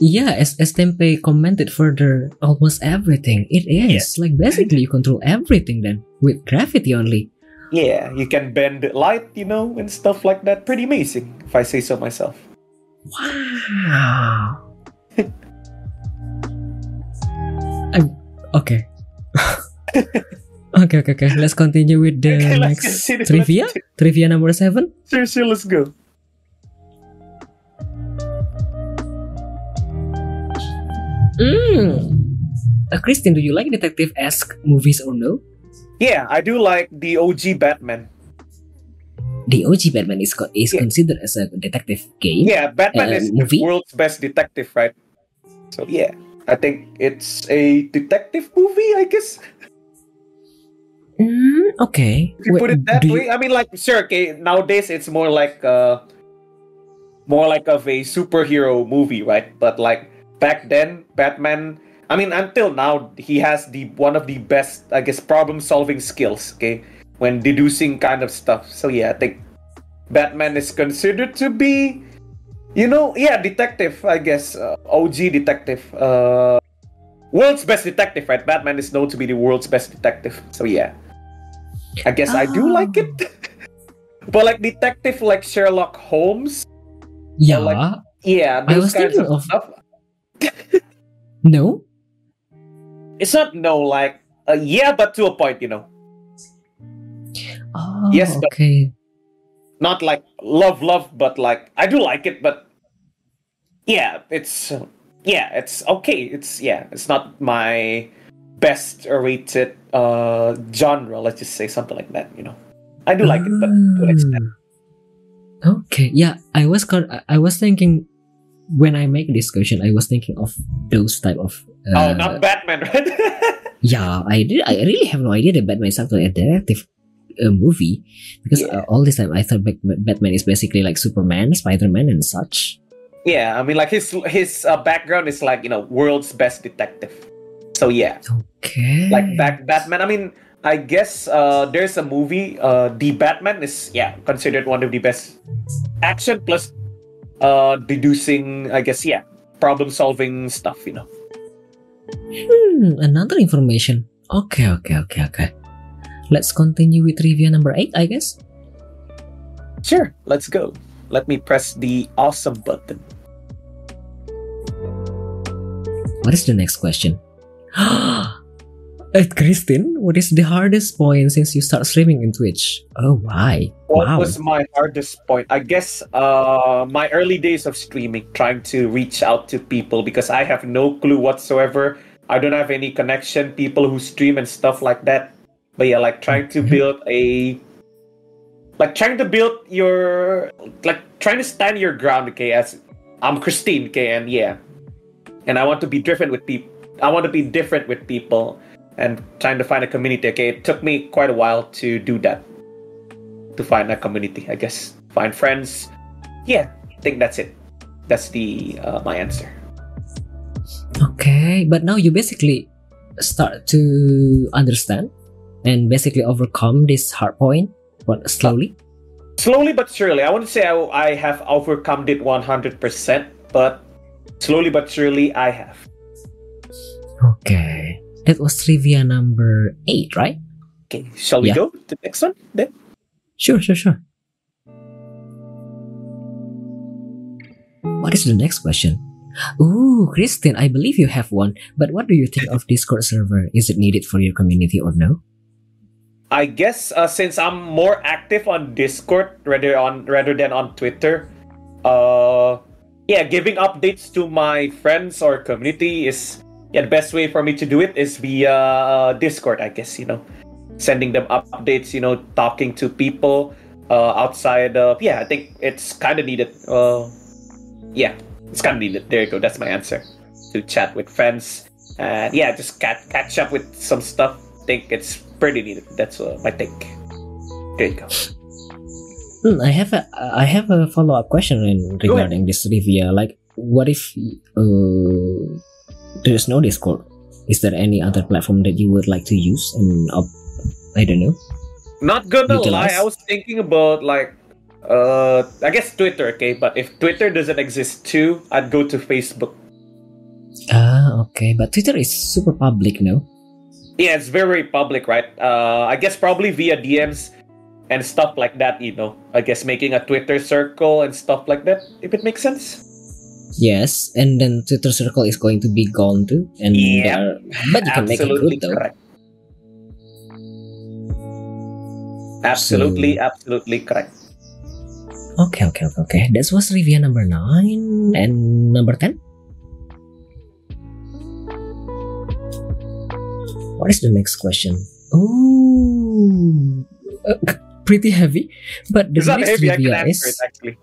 [SPEAKER 1] Yeah, as, as Tempe commented further, almost everything. It is. Like basically you control everything then with gravity only.
[SPEAKER 2] Yeah, you can bend light, you know, and stuff like that. Pretty amazing, if I say so myself.
[SPEAKER 1] Wow. I'm okay. okay, okay, okay. Let's continue with the
[SPEAKER 2] Okay,
[SPEAKER 1] next trivia. Trivia number seven.
[SPEAKER 2] Sure, sure, let's go.
[SPEAKER 1] Mm. Uh, Christine, do you like detective-esque movies or no?
[SPEAKER 2] Yeah, I do like the OG Batman.
[SPEAKER 1] The OG Batman is co- is
[SPEAKER 2] Yeah.
[SPEAKER 1] considered as a detective game.
[SPEAKER 2] Yeah, Batman
[SPEAKER 1] Uh,
[SPEAKER 2] is
[SPEAKER 1] movie?
[SPEAKER 2] the world's best detective, right? So yeah, I think it's a detective movie, I guess.
[SPEAKER 1] Mm, okay.
[SPEAKER 2] If you
[SPEAKER 1] Wait,
[SPEAKER 2] put it that
[SPEAKER 1] do you-
[SPEAKER 2] way, I mean, like, sure, okay. Nowadays, it's more like uh, more like of a superhero movie, right? But like back then, Batman, I mean, until now, he has the one of the best, I guess, problem-solving skills. Okay, when deducing kind of stuff. So yeah, I think Batman is considered to be, you know, yeah, detective. I guess uh, OG detective. Uh, world's best detective, right? Batman is known to be the world's best detective. So yeah, I guess I do like it. but like detective, like Sherlock Holmes.
[SPEAKER 1] Yeah.
[SPEAKER 2] like- Yeah,
[SPEAKER 1] I was
[SPEAKER 2] kinds
[SPEAKER 1] thinking
[SPEAKER 2] of
[SPEAKER 1] of-
[SPEAKER 2] stuff.
[SPEAKER 1] no.
[SPEAKER 2] It's not no, like uh, yeah, but to a point, you know.
[SPEAKER 1] Oh,
[SPEAKER 2] Yes, but-
[SPEAKER 1] okay.
[SPEAKER 2] not like love love but like i do like it but yeah it's uh, yeah it's okay it's yeah it's not my best rated uh genre let's just say something like that you know i do like it but to an extent
[SPEAKER 1] Ah. Okay, yeah, I was con- I- I was thinking when I make this question, I was thinking of those type of.
[SPEAKER 2] Oh
[SPEAKER 1] Uh,
[SPEAKER 2] not batman right
[SPEAKER 1] Yeah, I did. I really have no idea that Batman is actually a detective uh, movie because
[SPEAKER 2] Yeah.
[SPEAKER 1] uh, all this time I thought Bat- Batman is basically like Superman, Spider Man, and such.
[SPEAKER 2] yeah i mean like his his uh, background is like you know world's best detective so yeah
[SPEAKER 1] Okay.
[SPEAKER 2] like back batman i mean i guess uh there's a movie uh the batman is yeah considered one of the best action plus uh deducing i guess yeah problem solving stuff you know
[SPEAKER 1] Hmm, another information. Okay, okay, okay, okay. Let's continue with trivia number eight, I guess.
[SPEAKER 2] sure let's go let me press the awesome button
[SPEAKER 1] What is the next question? Uh, Christine, what is the hardest point since you start streaming in Twitch? Oh, why?
[SPEAKER 2] what
[SPEAKER 1] wow.
[SPEAKER 2] was my hardest point i guess uh my early days of streaming trying to reach out to people because i have no clue whatsoever i don't have any connection people who stream and stuff like that. But yeah like trying to
[SPEAKER 1] Mhm.
[SPEAKER 2] build a like trying to build your like trying to stand your ground okay as i'm christine okay and yeah. And i want to be different with people i want to be different with people and trying to find a community okay it took me quite a while to do that. To find a community i guess. Find friends. Yeah i think that's it. That's the uh, my answer
[SPEAKER 1] Okay, but now you basically start to understand and basically overcome this hard point, but slowly.
[SPEAKER 2] slowly but surely i wouldn't say i, I have overcome it 100% but slowly but surely i have
[SPEAKER 1] Okay, that was trivia number eight, right?
[SPEAKER 2] okay shall we
[SPEAKER 1] Yeah.
[SPEAKER 2] go to the next one then
[SPEAKER 1] Sure, sure, sure. What is the next question? Ooh, Christine, I believe you have one, but what do you think of Discord server? Is it needed for your community or no?
[SPEAKER 2] I guess uh, since I'm more active on Discord rather on rather than on Twitter, uh, yeah, giving updates to my friends or community is yeah the best way for me to do it is via uh, Discord. I guess you know, sending them updates. You know, talking to people uh, outside of yeah. I think it's kind of needed. Uh, yeah, it's kind of needed. There you go. That's my answer. To chat with friends and yeah, just catch catch up with some stuff. think it's pretty needed. That's uh, my take. There you go.
[SPEAKER 1] Hmm, I have a I have a follow up question in, regarding this trivia. Like, what if uh, there's no Discord? Is there any other platform that you would like to use? And uh, I don't know.
[SPEAKER 2] Not gonna
[SPEAKER 1] Utilize.
[SPEAKER 2] lie, I was thinking about like uh I guess Twitter, okay, but if Twitter doesn't exist too, I'd go to Facebook.
[SPEAKER 1] Ah, okay, but Twitter is super public, no?
[SPEAKER 2] Yeah, it's very public, right? Uh I guess probably via DMs and stuff like that, you know. I guess making a Twitter circle and stuff like that, if it makes sense.
[SPEAKER 1] Yes, and then Twitter Circle is going to be gone too, and
[SPEAKER 2] Yeah,
[SPEAKER 1] are, but you can make it
[SPEAKER 2] Absolutely
[SPEAKER 1] good though.
[SPEAKER 2] correct. Absolutely, absolutely correct.
[SPEAKER 1] Okay, okay, okay, okay. That was review number nine and number ten. What is the next question? Ooh, uh, pretty heavy. But the
[SPEAKER 2] It's
[SPEAKER 1] next
[SPEAKER 2] heavy,
[SPEAKER 1] trivia is
[SPEAKER 2] it actually.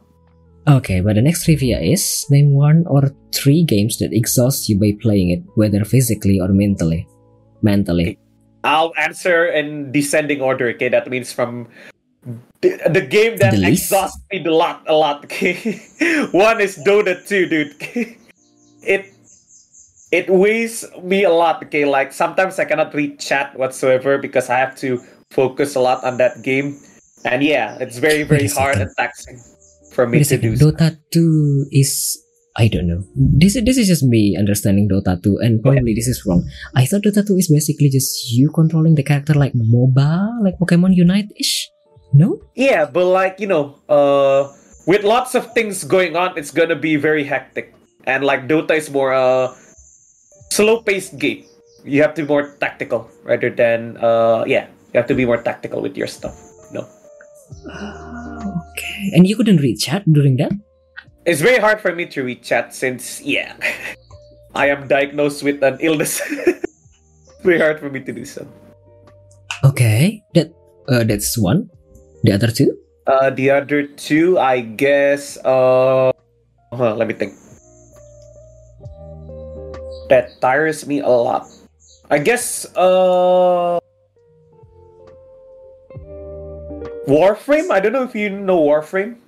[SPEAKER 1] okay. But the next trivia is name one or three games that exhaust you by playing it, whether physically or mentally. Mentally.
[SPEAKER 2] I'll answer in descending order. Okay, that means from the, the game that
[SPEAKER 1] The
[SPEAKER 2] exhausts me a lot, a lot. Okay, one is Dota 2, dude. it it weighs me a lot. Okay, like sometimes I cannot read chat whatsoever because I have to focus a lot on that game. And yeah, it's very very hard and taxing for me
[SPEAKER 1] Wait
[SPEAKER 2] to do.
[SPEAKER 1] Dota 2 is I don't know. This this is just me understanding Dota 2 and oh, probably this is wrong. I thought Dota 2 is basically just you controlling the character like MOBA, like Pokemon Unite ish. No?
[SPEAKER 2] Yeah, but like you know, uh, with lots of things going on, it's gonna be very hectic. And like Dota is more uh, slow-paced game. You have to be more tactical rather than uh, yeah, you have to be more tactical with your stuff. No,
[SPEAKER 1] Oh, okay. And you couldn't read chat during that?
[SPEAKER 2] it's very hard for me to read chat since yeah, I am diagnosed with an illness. very hard for me to do so.
[SPEAKER 1] Okay. That uh, that's one. The other two?
[SPEAKER 2] Uh, the other two, I guess. Uh, huh, let me think. That tires me a lot. I guess. Uh, Warframe. I don't know if you know Warframe.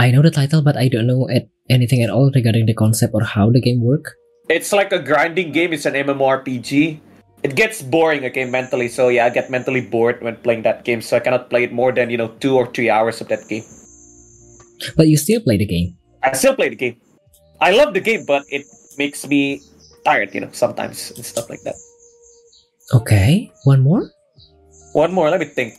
[SPEAKER 1] I know the title, but I don't know at anything at all regarding the concept or how the game work.
[SPEAKER 2] It's like a grinding game. It's an MMORPG. It gets boring, okay, mentally. So yeah, I get mentally bored when playing that game. So I cannot play it more than you know two or three hours of that game.
[SPEAKER 1] But you still play the game.
[SPEAKER 2] I still play the game. I love the game, but it makes me tired, you know, sometimes and stuff like that.
[SPEAKER 1] Okay. One more?
[SPEAKER 2] One more, let me think.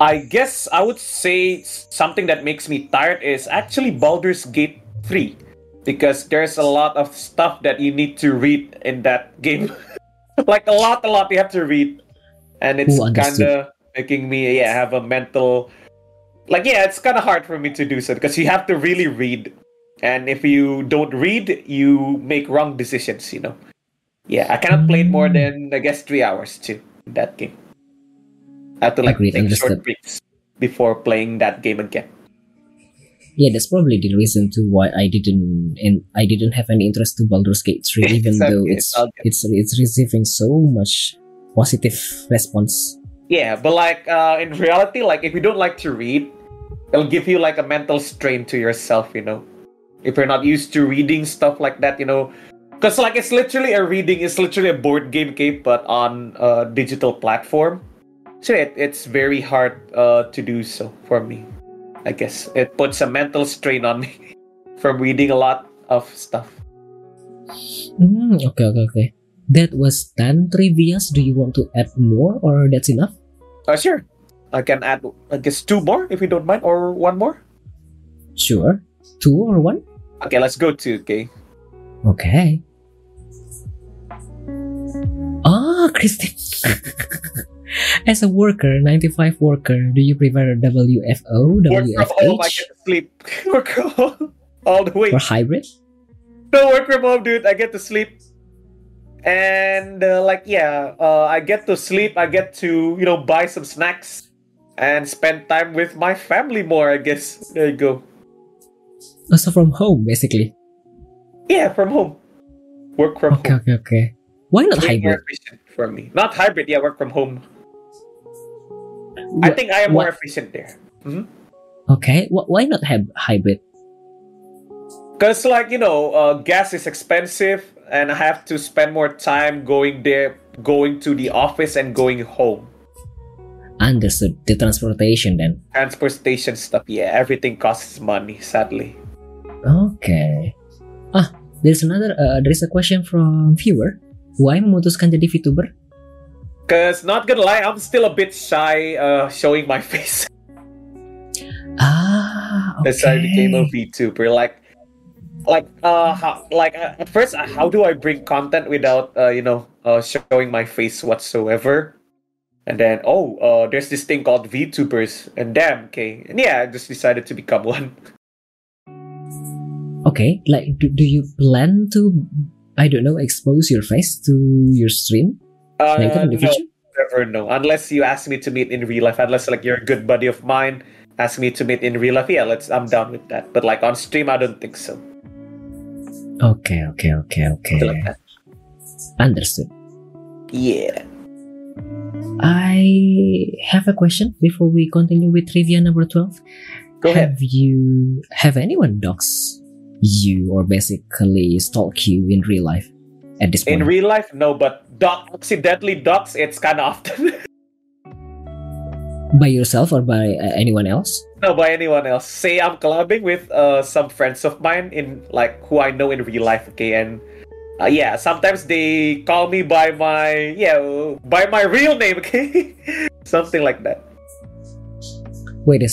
[SPEAKER 2] I guess I would say something that makes me tired is actually Baldur's Gate 3 because there's a lot of stuff that you need to read in that game. like a lot, a lot you have to read. And it's kind of making me yeah, have a mental like yeah, it's kind of hard for me to do so because you have to really read. And if you don't read, you make wrong decisions, you know. Yeah, I cannot play it more mm. than I guess 3 hours too in that game. I have to like
[SPEAKER 1] Agreed,
[SPEAKER 2] take short breaks before playing that game again.
[SPEAKER 1] Yeah, that's probably the reason to why I didn't and I didn't have any interest to Baldur's Gate 3, even
[SPEAKER 2] It's
[SPEAKER 1] though it's
[SPEAKER 2] it's
[SPEAKER 1] it's it's receiving so much positive response.
[SPEAKER 2] Yeah, but like uh, in reality, like if you don't like to read, it'll give you like a mental strain to yourself, you know. If you're not used to reading stuff like that, you know, because like it's literally a reading, it's literally a board game game, but on a digital platform. So it, it's very hard uh, to do so for me. I guess it puts a mental strain on me from reading a lot of stuff.
[SPEAKER 1] Hmm, okay, okay, okay. That was 10 trivias. Do you want to add more or that's enough?
[SPEAKER 2] Uh, sure, I can add, I guess, two more if you don't mind, or one more.
[SPEAKER 1] Sure. Two or one?
[SPEAKER 2] Okay, let's go to okay.
[SPEAKER 1] Okay. Ah, Christine. As a worker, 95 worker, do you prefer WFO,
[SPEAKER 2] Work from home, I
[SPEAKER 1] WFH,
[SPEAKER 2] get to sleep. Work from home all the way.
[SPEAKER 1] or hybrid?
[SPEAKER 2] No work from home, dude. I get to sleep, and uh, like yeah, uh, I get to sleep. I get to you know buy some snacks and spend time with my family more. I guess there you go.
[SPEAKER 1] Also from home, basically.
[SPEAKER 2] Yeah, from home. Work from
[SPEAKER 1] Okay,
[SPEAKER 2] home.
[SPEAKER 1] okay, okay. Why not hybrid?
[SPEAKER 2] for me. Not hybrid. Yeah, work from home. I think I am more efficient there. hmm
[SPEAKER 1] Okay, wh- why not have hybrid?
[SPEAKER 2] Because, like, you know, uh, gas is expensive, and I have to spend more time going there, going to the office, and going home.
[SPEAKER 1] Understood. The transportation then.
[SPEAKER 2] Transportation stuff, yeah, everything costs money, sadly.
[SPEAKER 1] Okay. Ah, there's another. Uh, there's a question from viewer. Why memutuskan jadi VTuber?
[SPEAKER 2] Because, not gonna lie, I'm still a bit shy uh, showing my face.
[SPEAKER 1] Ah, okay.
[SPEAKER 2] That's why I became a VTuber. Like, like, uh, how, like uh, at first, uh, how do I bring content without, uh, you know, uh, showing my face whatsoever? And then, oh, uh, there's this thing called VTubers, and damn, okay, and yeah, I just decided to become one.
[SPEAKER 1] Okay, like, do, do you plan to, I don't know, expose your face to your stream
[SPEAKER 2] Uh,
[SPEAKER 1] later in the
[SPEAKER 2] no,
[SPEAKER 1] future?
[SPEAKER 2] never know. Unless you ask me to meet in real life, unless like you're a good buddy of mine, ask me to meet in real life. Yeah, let's. I'm down with that. But like on stream, I don't think so.
[SPEAKER 1] Okay, okay, okay, okay.
[SPEAKER 2] Like.
[SPEAKER 1] Understood.
[SPEAKER 2] Yeah.
[SPEAKER 1] I have a question before we continue with trivia number 12.
[SPEAKER 2] Go ahead.
[SPEAKER 1] Have you, have anyone dox you or basically stalk you in real life at this point?
[SPEAKER 2] In real life, no, but doc accidentally dox, it's kind of often.
[SPEAKER 1] by yourself or by uh, anyone else?
[SPEAKER 2] no, by anyone else. Say I'm collabing with uh, some friends of mine in like who I know in real life. Okay, and uh, yeah, sometimes they call me by my yeah by my real name. Okay, something like that.
[SPEAKER 1] Wait a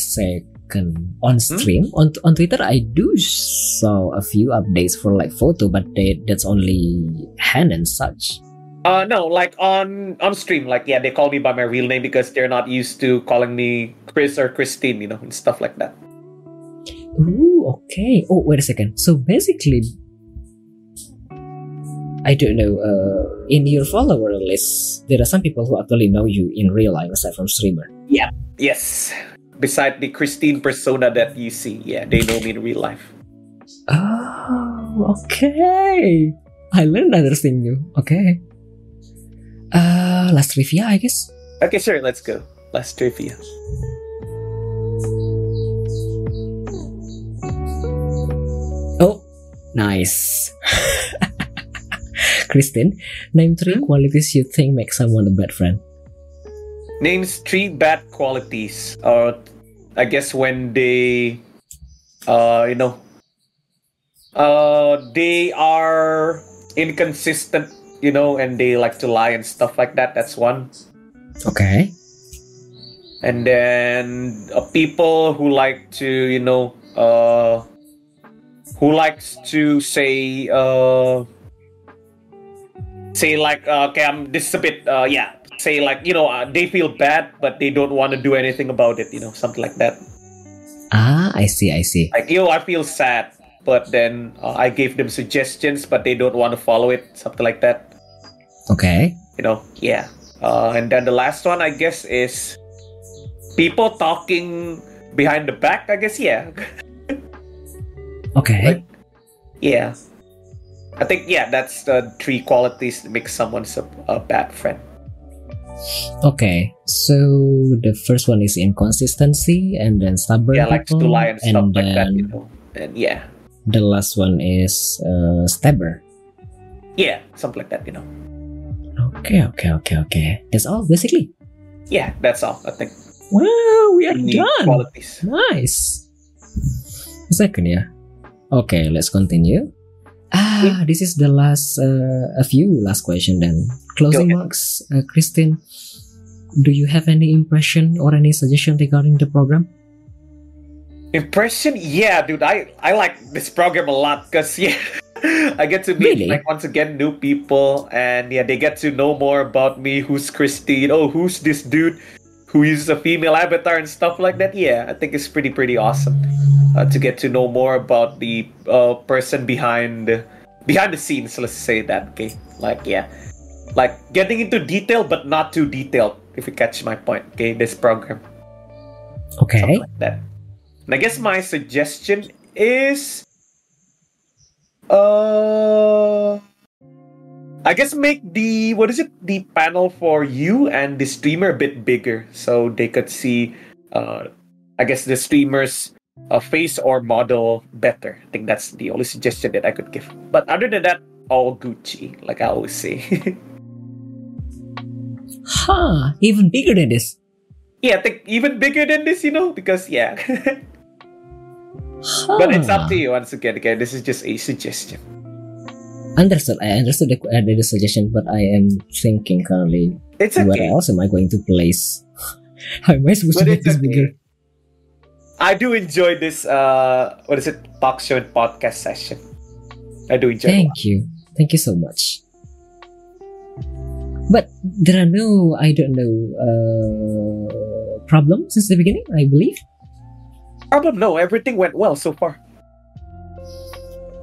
[SPEAKER 1] second. On stream on on Twitter, I do saw a few updates for like photo, but they, that's only hand and such.
[SPEAKER 2] Uh no, like on on stream, like yeah, they call me by my real name because they're not used to calling me Chris or Christine, you know, and stuff like that.
[SPEAKER 1] Ooh, okay. Oh, wait a second. So basically, I don't know. Uh, in your follower list, there are some people who actually know you in real life aside from streamer. Yeah.
[SPEAKER 2] Yes. Beside the Christine persona that you see, yeah, they know me in real life.
[SPEAKER 1] Oh, okay. I learned another thing new. Okay. Uh, last trivia, I guess.
[SPEAKER 2] Okay, sure, let's go. Last trivia.
[SPEAKER 1] Oh, nice. Kristen, name three
[SPEAKER 2] Hmm?
[SPEAKER 1] qualities you think make someone a bad friend.
[SPEAKER 2] Names three bad qualities. Uh, I guess when they, uh, you know, uh, they are inconsistent, you know, and they like to lie and stuff like that. That's one.
[SPEAKER 1] Okay.
[SPEAKER 2] and then uh, people who like to you know uh who likes to say uh say like uh, okay i'm this is a bit uh yeah say like you know uh, they feel bad but they don't want to do anything about it you know something like that
[SPEAKER 1] Ah, I see, I see.
[SPEAKER 2] like yo i feel sad but then uh, i gave them suggestions but they don't want to follow it something like that
[SPEAKER 1] Okay.
[SPEAKER 2] you know yeah uh, and then the last one i guess is people talking behind the back i guess yeah
[SPEAKER 1] Okay.
[SPEAKER 2] Like- yeah i think yeah that's the three qualities that make someone a, a bad friend
[SPEAKER 1] Okay. So the first one is inconsistency and then stubborn.
[SPEAKER 2] yeah likes to lie and stuff like that
[SPEAKER 1] then
[SPEAKER 2] you know and yeah
[SPEAKER 1] The last one is uh, stabber.
[SPEAKER 2] yeah something like that you know
[SPEAKER 1] Okay, okay, okay, okay. That's all basically.
[SPEAKER 2] yeah that's all i think
[SPEAKER 1] Wow, we are done.
[SPEAKER 2] qualities
[SPEAKER 1] Nice. Second, yeah. Okay, let's continue. Ah, this is the last, uh, a few last question then. Closing marks, uh, Christine. Do you have any impression or any suggestion regarding the program?
[SPEAKER 2] Impression? Yeah, dude. I I like this program a lot because yeah, I get to meet
[SPEAKER 1] Really?
[SPEAKER 2] like once again new people, and yeah, they get to know more about me. Who's Christine? Oh, who's this dude who uses a female avatar and stuff like that? Yeah, I think it's pretty pretty awesome uh, to get to know more about the uh, person behind behind the scenes. Let's say that. Okay, like yeah, like getting into detail but not too detailed. If you catch my point. Okay, this program
[SPEAKER 1] Okay.
[SPEAKER 2] something like that. And I guess my suggestion is, uh, I guess make the what is it the panel for you and the streamer a bit bigger so they could see, uh, I guess the streamer's uh, face or model better. I think that's the only suggestion that I could give. But other than that, all Gucci, like I always say.
[SPEAKER 1] Huh, even bigger than this.
[SPEAKER 2] yeah, I think even bigger than this, you know, because yeah. But it's up to you once again. Again, this is just a suggestion.
[SPEAKER 1] Understood. I understood the, uh, the suggestion, but I am thinking currently,
[SPEAKER 2] It's okay.
[SPEAKER 1] where else am I going to place? How am I supposed
[SPEAKER 2] But
[SPEAKER 1] to make this bigger?
[SPEAKER 2] I do enjoy this. Uh, what is it? Talk show and podcast session. I do enjoy. it.
[SPEAKER 1] Thank you. Thank you so much. But there are no, I don't know, uh, problems since the beginning, I believe.
[SPEAKER 2] Problem? No, everything went well so far.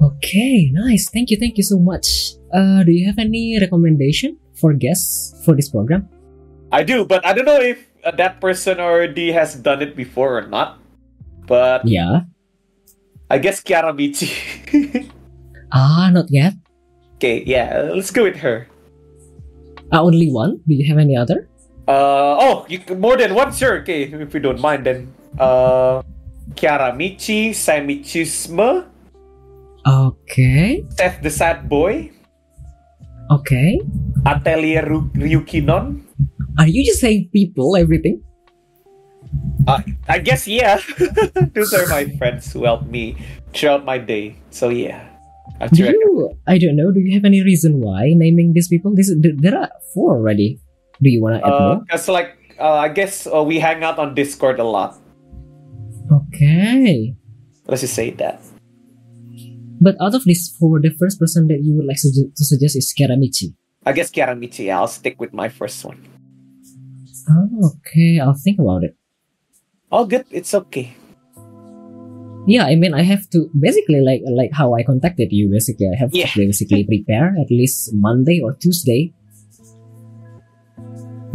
[SPEAKER 1] Okay, nice. Thank you, thank you so much. Uh, do you have any recommendation for guests for this program?
[SPEAKER 2] I do, but I don't know if uh, that person already has done it before or not. But
[SPEAKER 1] Yeah.
[SPEAKER 2] I guess Kiara Michi.
[SPEAKER 1] Ah, not yet.
[SPEAKER 2] okay, yeah, let's go with her.
[SPEAKER 1] Ah, only one? Do you have any other?
[SPEAKER 2] Uh, oh, you more than one, sure. Okay, if you don't mind, then uh, Kiara Michi, Samichisme,
[SPEAKER 1] Okay.
[SPEAKER 2] Seth the Sad Boy,
[SPEAKER 1] Okay.
[SPEAKER 2] Atelier Ru- Ryukinon.
[SPEAKER 1] Are you just saying people, everything?
[SPEAKER 2] Uh, I guess yeah. Those are my friends who helped me throughout my day. So yeah, I
[SPEAKER 1] Do you, I don't know, do you have any reason why naming these people? This, there are four already. Do you want to add
[SPEAKER 2] Uh,
[SPEAKER 1] more?
[SPEAKER 2] cause like uh, I guess uh, we hang out on Discord a lot.
[SPEAKER 1] Okay.
[SPEAKER 2] Let's just say that.
[SPEAKER 1] But out of these four, the first person that you would like sugge- to suggest is Karamichi.
[SPEAKER 2] I guess Kiaramichi. Yeah, I'll stick with my first one.
[SPEAKER 1] Oh, okay, I'll think about it.
[SPEAKER 2] All good. It's okay.
[SPEAKER 1] Yeah, I mean, I have to basically like like how I contacted you. Basically, I have
[SPEAKER 2] Yeah.
[SPEAKER 1] to basically prepare at least Monday or Tuesday.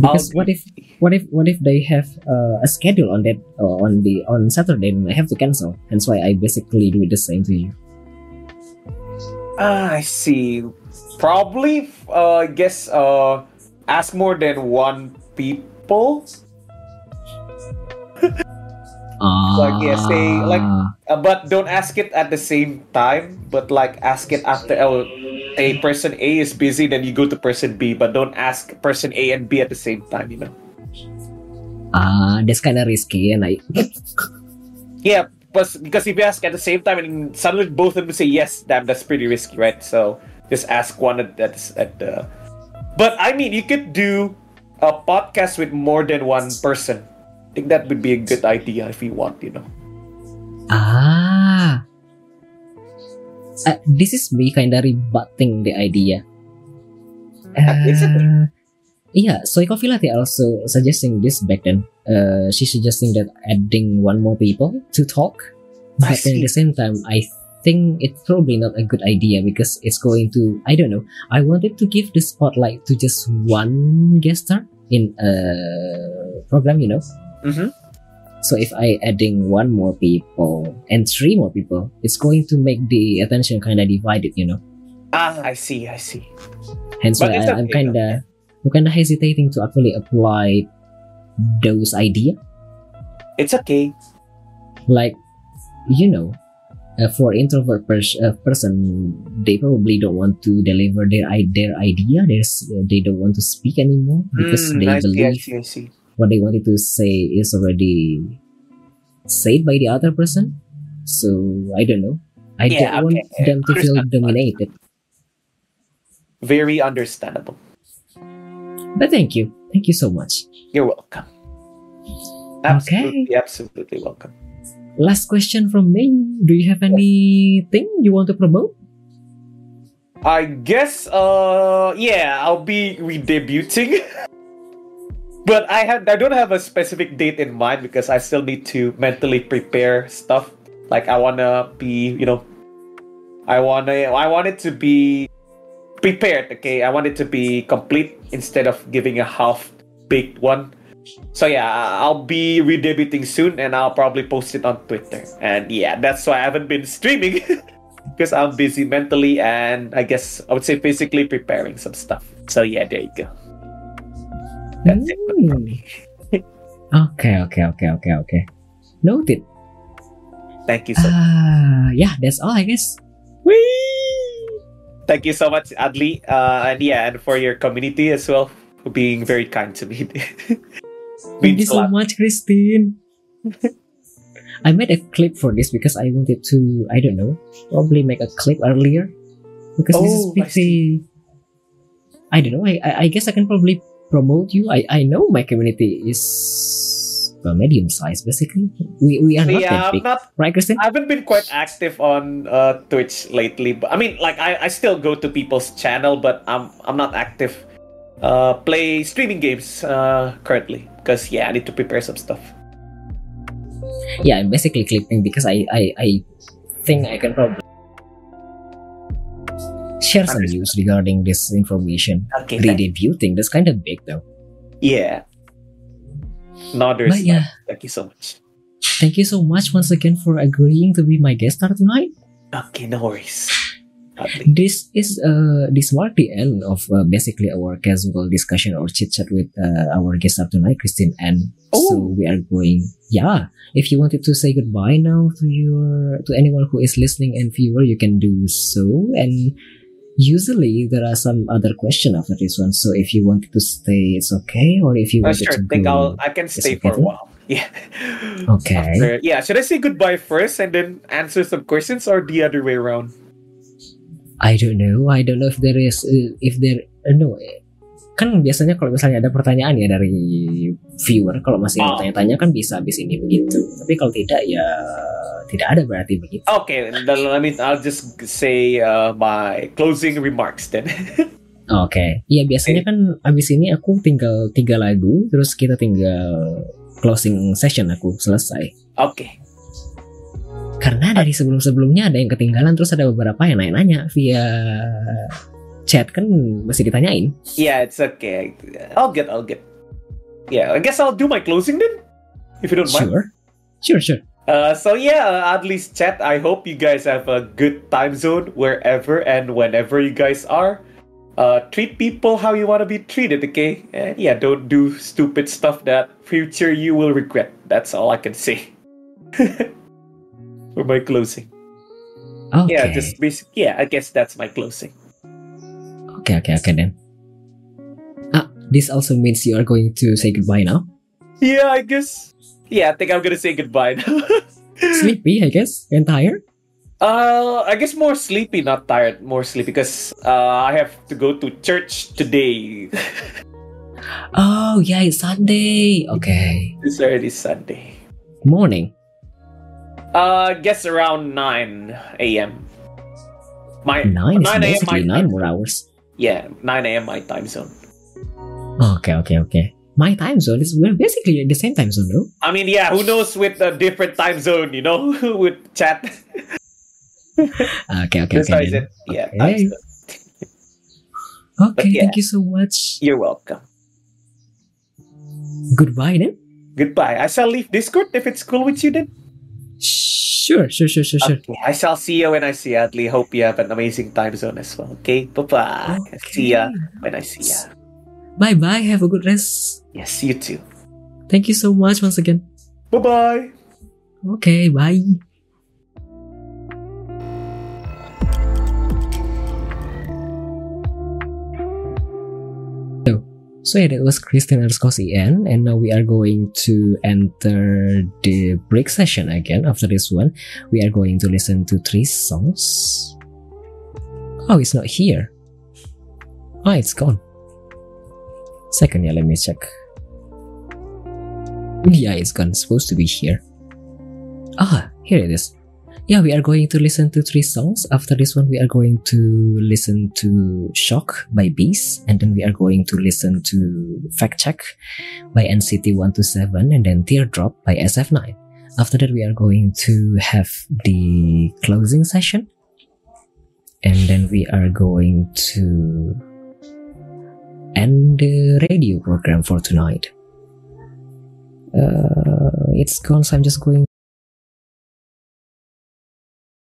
[SPEAKER 1] Because
[SPEAKER 2] I'll
[SPEAKER 1] what if what if what if they have uh, a schedule on that uh, on the on Saturday and I have to cancel? Hence why I basically do it the same to you.
[SPEAKER 2] Ah, I see. Probably, uh, I guess, uh, ask more than one people. Like, yeah, say, like-
[SPEAKER 1] Ah,
[SPEAKER 2] Uh, but don't ask it at the same time. But like, ask it after oh, a person A is busy, then you go to person B. But don't ask person A and B at the same time. You know.
[SPEAKER 1] ah, that's kind of risky, and I
[SPEAKER 2] Yeah, but because if you ask at the same time and suddenly both of them say yes, damn, that's pretty risky, right? So just ask one at at, at the. But I mean, you could do a podcast with more than one person. I think that would be a good idea if you want, you know.
[SPEAKER 1] Ah. Uh, this is me kind of rebutting the idea.
[SPEAKER 2] Uh, is it?
[SPEAKER 1] Uh, yeah, so Ecofilati also suggesting this back then. Uh, she's suggesting that adding one more people to talk. But then at the same time, I think it's probably not a good idea because it's going to, I don't know. I wanted to give the spotlight to just one guest star in a program, you know.
[SPEAKER 2] Mm-hmm.
[SPEAKER 1] So if I adding one more people and three more people, it's going to make the attention kind of divided, you know.
[SPEAKER 2] Ah, I see, I see.
[SPEAKER 1] Hence
[SPEAKER 2] But
[SPEAKER 1] why I, I'm kind of I'm kind of hesitating to actually apply those idea.
[SPEAKER 2] It's okay.
[SPEAKER 1] Like, you know, uh, for introvert pers- uh, person, they probably don't want to deliver their i- their idea. There's, they don't want to speak anymore because
[SPEAKER 2] Mm,
[SPEAKER 1] they
[SPEAKER 2] I see, I
[SPEAKER 1] believe
[SPEAKER 2] see, I see.
[SPEAKER 1] What they wanted to say is already said by the other person. So I don't know. I
[SPEAKER 2] Yeah,
[SPEAKER 1] don't want them to feel dominated.
[SPEAKER 2] Very understandable.
[SPEAKER 1] But thank you, thank you so much.
[SPEAKER 2] You're welcome. Absolutely, absolutely welcome.
[SPEAKER 1] Last question from me. Do you have anything you want to promote?
[SPEAKER 2] I guess, uh, yeah, I'll be redebuting. but I have, I don't have a specific date in mind because I still need to mentally prepare stuff. Like I wanna be, you know, I wanna, I want it to be prepared. Okay, I want it to be complete instead of giving a half baked one. So yeah, I'll be redebuting soon, and I'll probably post it on Twitter. And yeah, that's why I haven't been streaming. because I'm busy mentally and I guess I would say physically preparing some stuff. So yeah, there you go. That's it.
[SPEAKER 1] Hmm. Okay, okay, okay, okay, okay. Noted.
[SPEAKER 2] Thank you so
[SPEAKER 1] Ah, yeah, that's all, I guess.
[SPEAKER 2] Whee! Thank you so much, Adli. Uh, and yeah, and for your community as well for being very kind to me.
[SPEAKER 1] Thank you so
[SPEAKER 2] lot.
[SPEAKER 1] much, Christine. I made a clip for this because I wanted to, I don't know, probably make a clip earlier. Because this is
[SPEAKER 2] Oh, I
[SPEAKER 1] pretty. I, don't know, I, I, I guess I can probably promote you. I, I know my community is well, medium sized, basically. We, we are not
[SPEAKER 2] yeah,
[SPEAKER 1] that big.
[SPEAKER 2] not
[SPEAKER 1] Right, Christine?
[SPEAKER 2] I haven't been quite active on uh, Twitch lately, but I mean, like I, I still go to people's channel, but I'm I'm not active. Uh, play streaming games uh, currently because yeah, I need to prepare some stuff.
[SPEAKER 1] yeah, I'm basically clipping because I, I, I think I can probably share some news regarding this information.
[SPEAKER 2] Okay, thank-
[SPEAKER 1] Redebuting, that's kind of big though.
[SPEAKER 2] yeah. Nodders.
[SPEAKER 1] But yeah,
[SPEAKER 2] Thank you so much.
[SPEAKER 1] thank you so much once again for agreeing to be my guest star tonight.
[SPEAKER 2] Okay, no worries.
[SPEAKER 1] This is uh this marked the end of uh, basically our casual discussion or chit chat with uh, our guest star tonight, Christine. And so
[SPEAKER 2] Oh.
[SPEAKER 1] we are going. Yeah, if you wanted to say goodbye now to your to anyone who is listening and viewer, you can do so. And usually there are some other question after this one. So if you wanted to stay, it's okay. Or if you
[SPEAKER 2] Uh,
[SPEAKER 1] wanted
[SPEAKER 2] sure,
[SPEAKER 1] to
[SPEAKER 2] think
[SPEAKER 1] go,
[SPEAKER 2] I'll I can stay
[SPEAKER 1] okay
[SPEAKER 2] for a while. Yeah.
[SPEAKER 1] Okay.
[SPEAKER 2] After- yeah. Should I say goodbye first and then answer some questions, or the other way around?
[SPEAKER 1] I don't know. I don't know if there is uh, if there uh, no. Kan biasanya kalau misalnya ada pertanyaan ya dari viewer kalau masih mau
[SPEAKER 2] Oh.
[SPEAKER 1] tanya-tanya kan bisa habis ini begitu. Tapi kalau tidak ya tidak ada berarti begitu.
[SPEAKER 2] Okay, then let me. I'll just say uh, my closing remarks then.
[SPEAKER 1] Oke. Iya biasanya kan habis ini aku tinggal tiga lagu terus kita tinggal closing session aku selesai.
[SPEAKER 2] okay.
[SPEAKER 1] Karena dari sebelum-sebelumnya ada yang ketinggalan terus ada beberapa yang nanya-nanya via chat kan masih ditanyain.
[SPEAKER 2] Yeah, it's okay. I'll get. I'll get. Yeah, I guess I'll do my closing then, if you don't mind.
[SPEAKER 1] Sure. Sure, sure.
[SPEAKER 2] Uh, so yeah, uh, at least chat. I hope you guys have a good time zone wherever and whenever you guys are. Uh, treat people how you want to be treated, okay? And yeah, don't do stupid stuff that future you will regret. That's all I can say. For my closing.
[SPEAKER 1] Oke.
[SPEAKER 2] Yeah, just basic. Yeah, I guess that's my closing.
[SPEAKER 1] Okay, okay, okay then. Ah, this also means you are going to say goodbye now.
[SPEAKER 2] Yeah, I guess. Yeah, I think I'm gonna say goodbye now.
[SPEAKER 1] Sleepy, I guess, and tired.
[SPEAKER 2] Uh, I guess more sleepy, not tired. More sleepy because uh, I have to go to church today.
[SPEAKER 1] Oh yeah, it's Sunday. Okay,
[SPEAKER 2] it's already Sunday.
[SPEAKER 1] morning.
[SPEAKER 2] Uh, I guess around nine a.m. My
[SPEAKER 1] Nine is
[SPEAKER 2] 9
[SPEAKER 1] basically nine
[SPEAKER 2] time.
[SPEAKER 1] more hours.
[SPEAKER 2] Yeah, nine a.m. my time zone.
[SPEAKER 1] Okay, okay, okay. My time zone is we're basically at the same time zone, no?
[SPEAKER 2] I mean, yeah, who knows with a different time zone, you know, with chat.
[SPEAKER 1] Okay, okay,
[SPEAKER 2] That's
[SPEAKER 1] okay.
[SPEAKER 2] it. Yeah,
[SPEAKER 1] Okay. Okay,
[SPEAKER 2] yeah.
[SPEAKER 1] thank you so much.
[SPEAKER 2] You're welcome.
[SPEAKER 1] Goodbye then.
[SPEAKER 2] Goodbye. I shall leave Discord if it's cool with you then.
[SPEAKER 1] Sure, sure, sure, sure, sure.
[SPEAKER 2] Okay, I shall see you when I see you, Adli. Hope you have an amazing time zone as well. Okay, bye bye. See ya when I see ya.
[SPEAKER 1] Bye bye. Have a good rest.
[SPEAKER 2] Yes, you too.
[SPEAKER 1] Thank you so much once again.
[SPEAKER 2] Bye bye.
[SPEAKER 1] Okay, bye. So, yeah, that was Christine underscore EN, and now we are going to enter the break session again. After this one, we are going to listen to three songs. Oh, it's not here. Oh, it's gone. Second, yeah, let me check. Yeah, it's gone. It's supposed to be here. Ah, here it is. Yeah, we are going to listen to three songs. After this one, we are going to listen to Shock by Beast, and then we are going to listen to Fact Check by NCT 127, and then Teardrop by SF9. After that, we are going to have the closing session, and then we are going to end the radio program for tonight. Uh, it's gone, so I'm just going